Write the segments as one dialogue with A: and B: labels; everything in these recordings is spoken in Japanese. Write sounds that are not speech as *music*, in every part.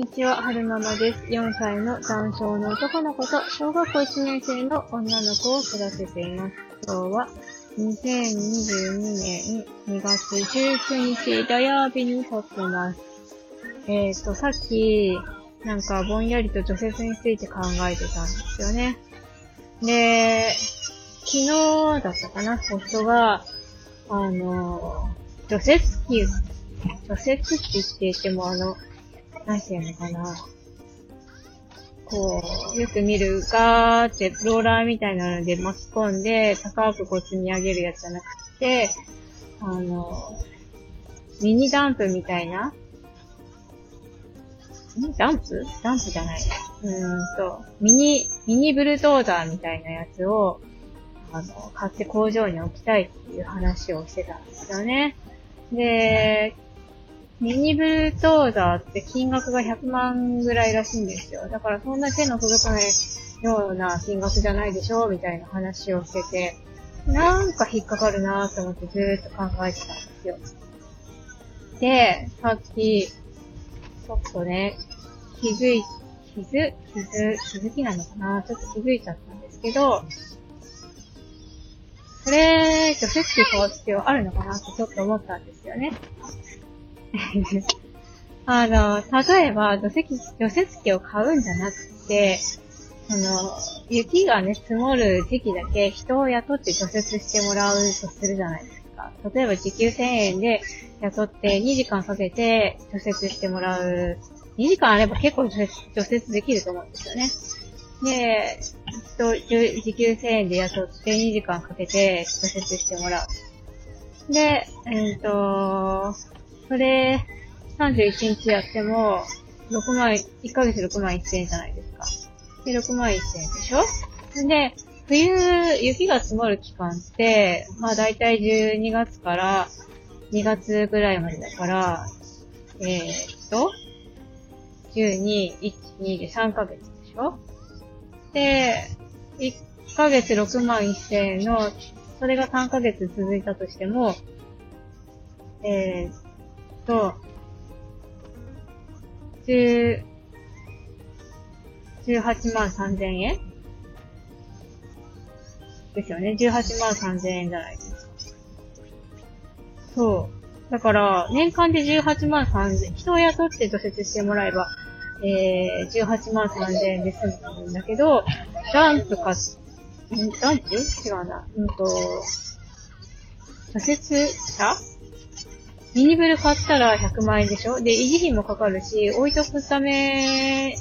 A: にちは、はるままです。4歳の男性の男の子と小学校1年生の女の子を育てています。今日は2022年2月19日土曜日に撮ってます。えっ、ー、と、さっき、なんかぼんやりと除雪について考えてたんですよね。で、昨日だったかな、夫が、あの、除雪機、除雪機って言ってもあの、なんていうのかな。こう、よく見るガーってローラーみたいなので巻き込んで高くこう積み上げるやつじゃなくて、あの、ミニダンプみたいな、んダンプ？ダンプじゃない。うんと、ミニ、ミニブルドーザーみたいなやつを、あの、買って工場に置きたいっていう話をしてたんですよね。で、ミニブルトーザーって金額が100万ぐらいらしいんですよ。だからそんな手の届かないような金額じゃないでしょみたいな話をしてて、なんか引っかかるなと思ってずーっと考えてたんですよ。で、さっき、ちょっとね、気づい、気づ、気づ、気づきなのかな？ちょっと気づいちゃったんですけど、これ、除雪機買う必要あるのかなってちょっと思ったんですよね。*laughs* あの、例えば、除雪、除雪機を買うんじゃなくて、あの、雪がね、積もる時期だけ人を雇って除雪してもらうとするじゃないですか。例えば時給1000円で雇って2時間かけて除雪してもらう。2時間あれば結構除雪できると思うんですよね。で、人、時給1000円で雇って2時間かけて除雪してもらう。で、えっ、ー、と、それ、31日やっても、6万、1ヶ月6万1000円じゃないですか。で、6万1000円でしょ？で、冬、雪が積もる期間って、まあ大体12月から2月ぐらいまでだから、えー、っと、12、1、2で3ヶ月でしょ？で、1ヶ月6万1000円の、それが3ヶ月続いたとしても、えー、と、十、18万3000円？ですよね。18万3000円じゃないですか。そう。だから、年間で18万3000、人を雇って除雪してもらえば、えー、18万3000円で済むんだけど、ダンプか、んダンプ？違うな。うんと、除雪車？ミニブル買ったら100万円でしょ？で、維持費もかかるし、置いとくため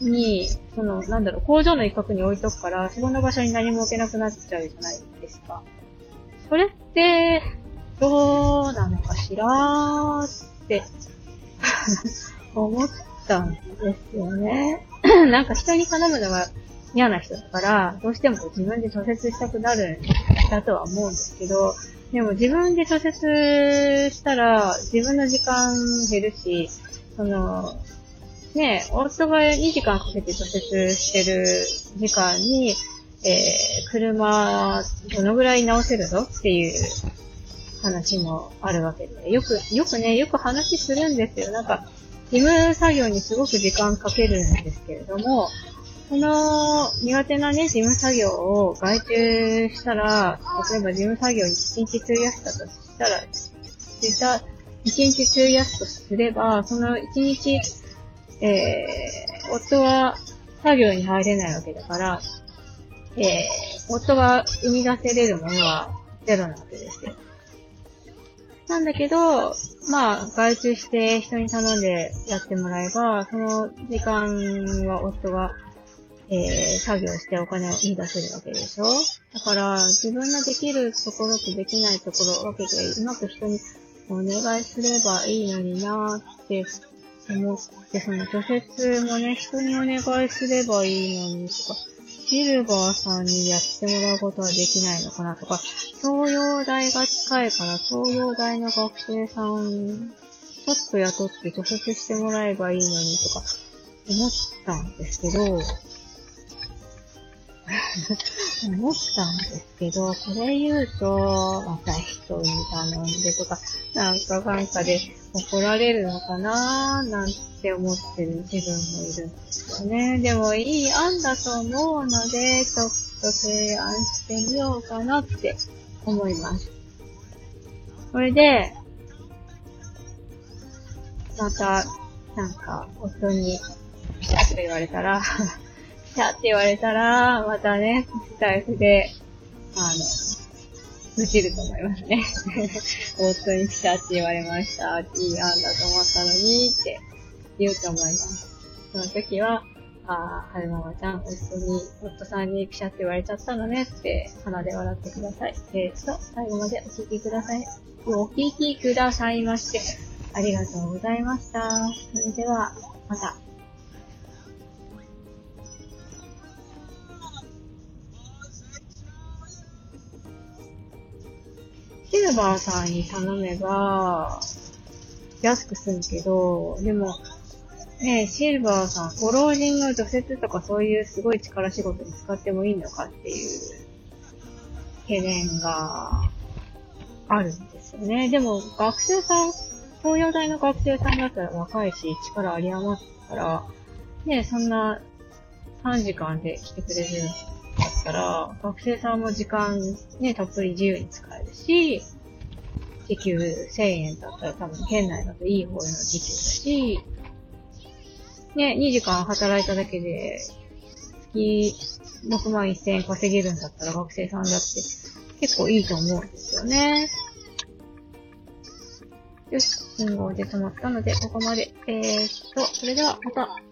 A: に、その、なんだろう、工場の一角に置いとくから、そこの場所に何も置けなくなっちゃうじゃないですか。それって、どうなのかしらーって *laughs* 思ったんですよね。*clears throat* なんか人に頼むのが嫌な人だから、どうしても自分で調節したくなるんだとは思うんですけど、でも自分で調節したら自分の時間減るし、その、ね、夫が2時間かけて調節してる時間に、えー、車、どのぐらい直せるのっていう話もあるわけで、よく、よくね、よく話するんですよ。なんか、事務作業にすごく時間かけるんですけれども、この苦手なね、事務作業を外注したら、例えば事務作業に1日費やしたとしたら、実は1日費やすとすれば、その1日、えー、夫は作業に入れないわけだから、えー、夫が生み出せれるものはゼロなわけですよ。なんだけど、まあ、外注して人に頼んでやってもらえば、その時間は夫がえー、作業してお金を言い出せるわけでしょ？だから、自分のできるところとできないところを分けて、うまく人にお願いすればいいのになーって思って、その除雪もね、人にお願いすればいいのにとか、シルバーさんにやってもらうことはできないのかなとか、東洋大が近いから東洋大の学生さん、ちょっと雇って除雪してもらえばいいのにとか、思ったんですけど、思ったんですけど、これ言うと、また人に頼んでとか、なんかなんかで怒られるのかななんて思ってる自分もいるんですよね。でもいい案だと思うので、ちょっと提案してみようかなって思います。それで、また、なんか、夫に、ピシャッと言われたら、ピシャって言われたら、またね、スタイフで、あの、愚痴ると思いますね。*laughs* 夫にピシャって言われました。いい案だと思ったのに、って言うと思います。その時は、ああ、はるままちゃん、夫に、夫さんにピシャって言われちゃったのねって、鼻で笑ってください。えー、っと、最後までお聞きください。お聞きくださいまして、ありがとうございました。それでは、また。シルバーさんに頼めば、安く済むけど、でも、ねシルバーさん、ご老人の除雪とかそういうすごい力仕事に使ってもいいのかっていう懸念があるんですよね。でも、学生さん、東洋大の学生さんだったら若いし、力あり余ったら、ねそんな3時間で来てくれるったら、学生さんも時間ね、たっぷり自由に使えるし、時給1000円だったら多分県内だといい方の時給だし、ね、2時間働いただけで、月6万1000円稼げるんだったら学生さんだって結構いいと思うんですよね。よし、信号で止まったので、ここまで。えーっと、それではまた。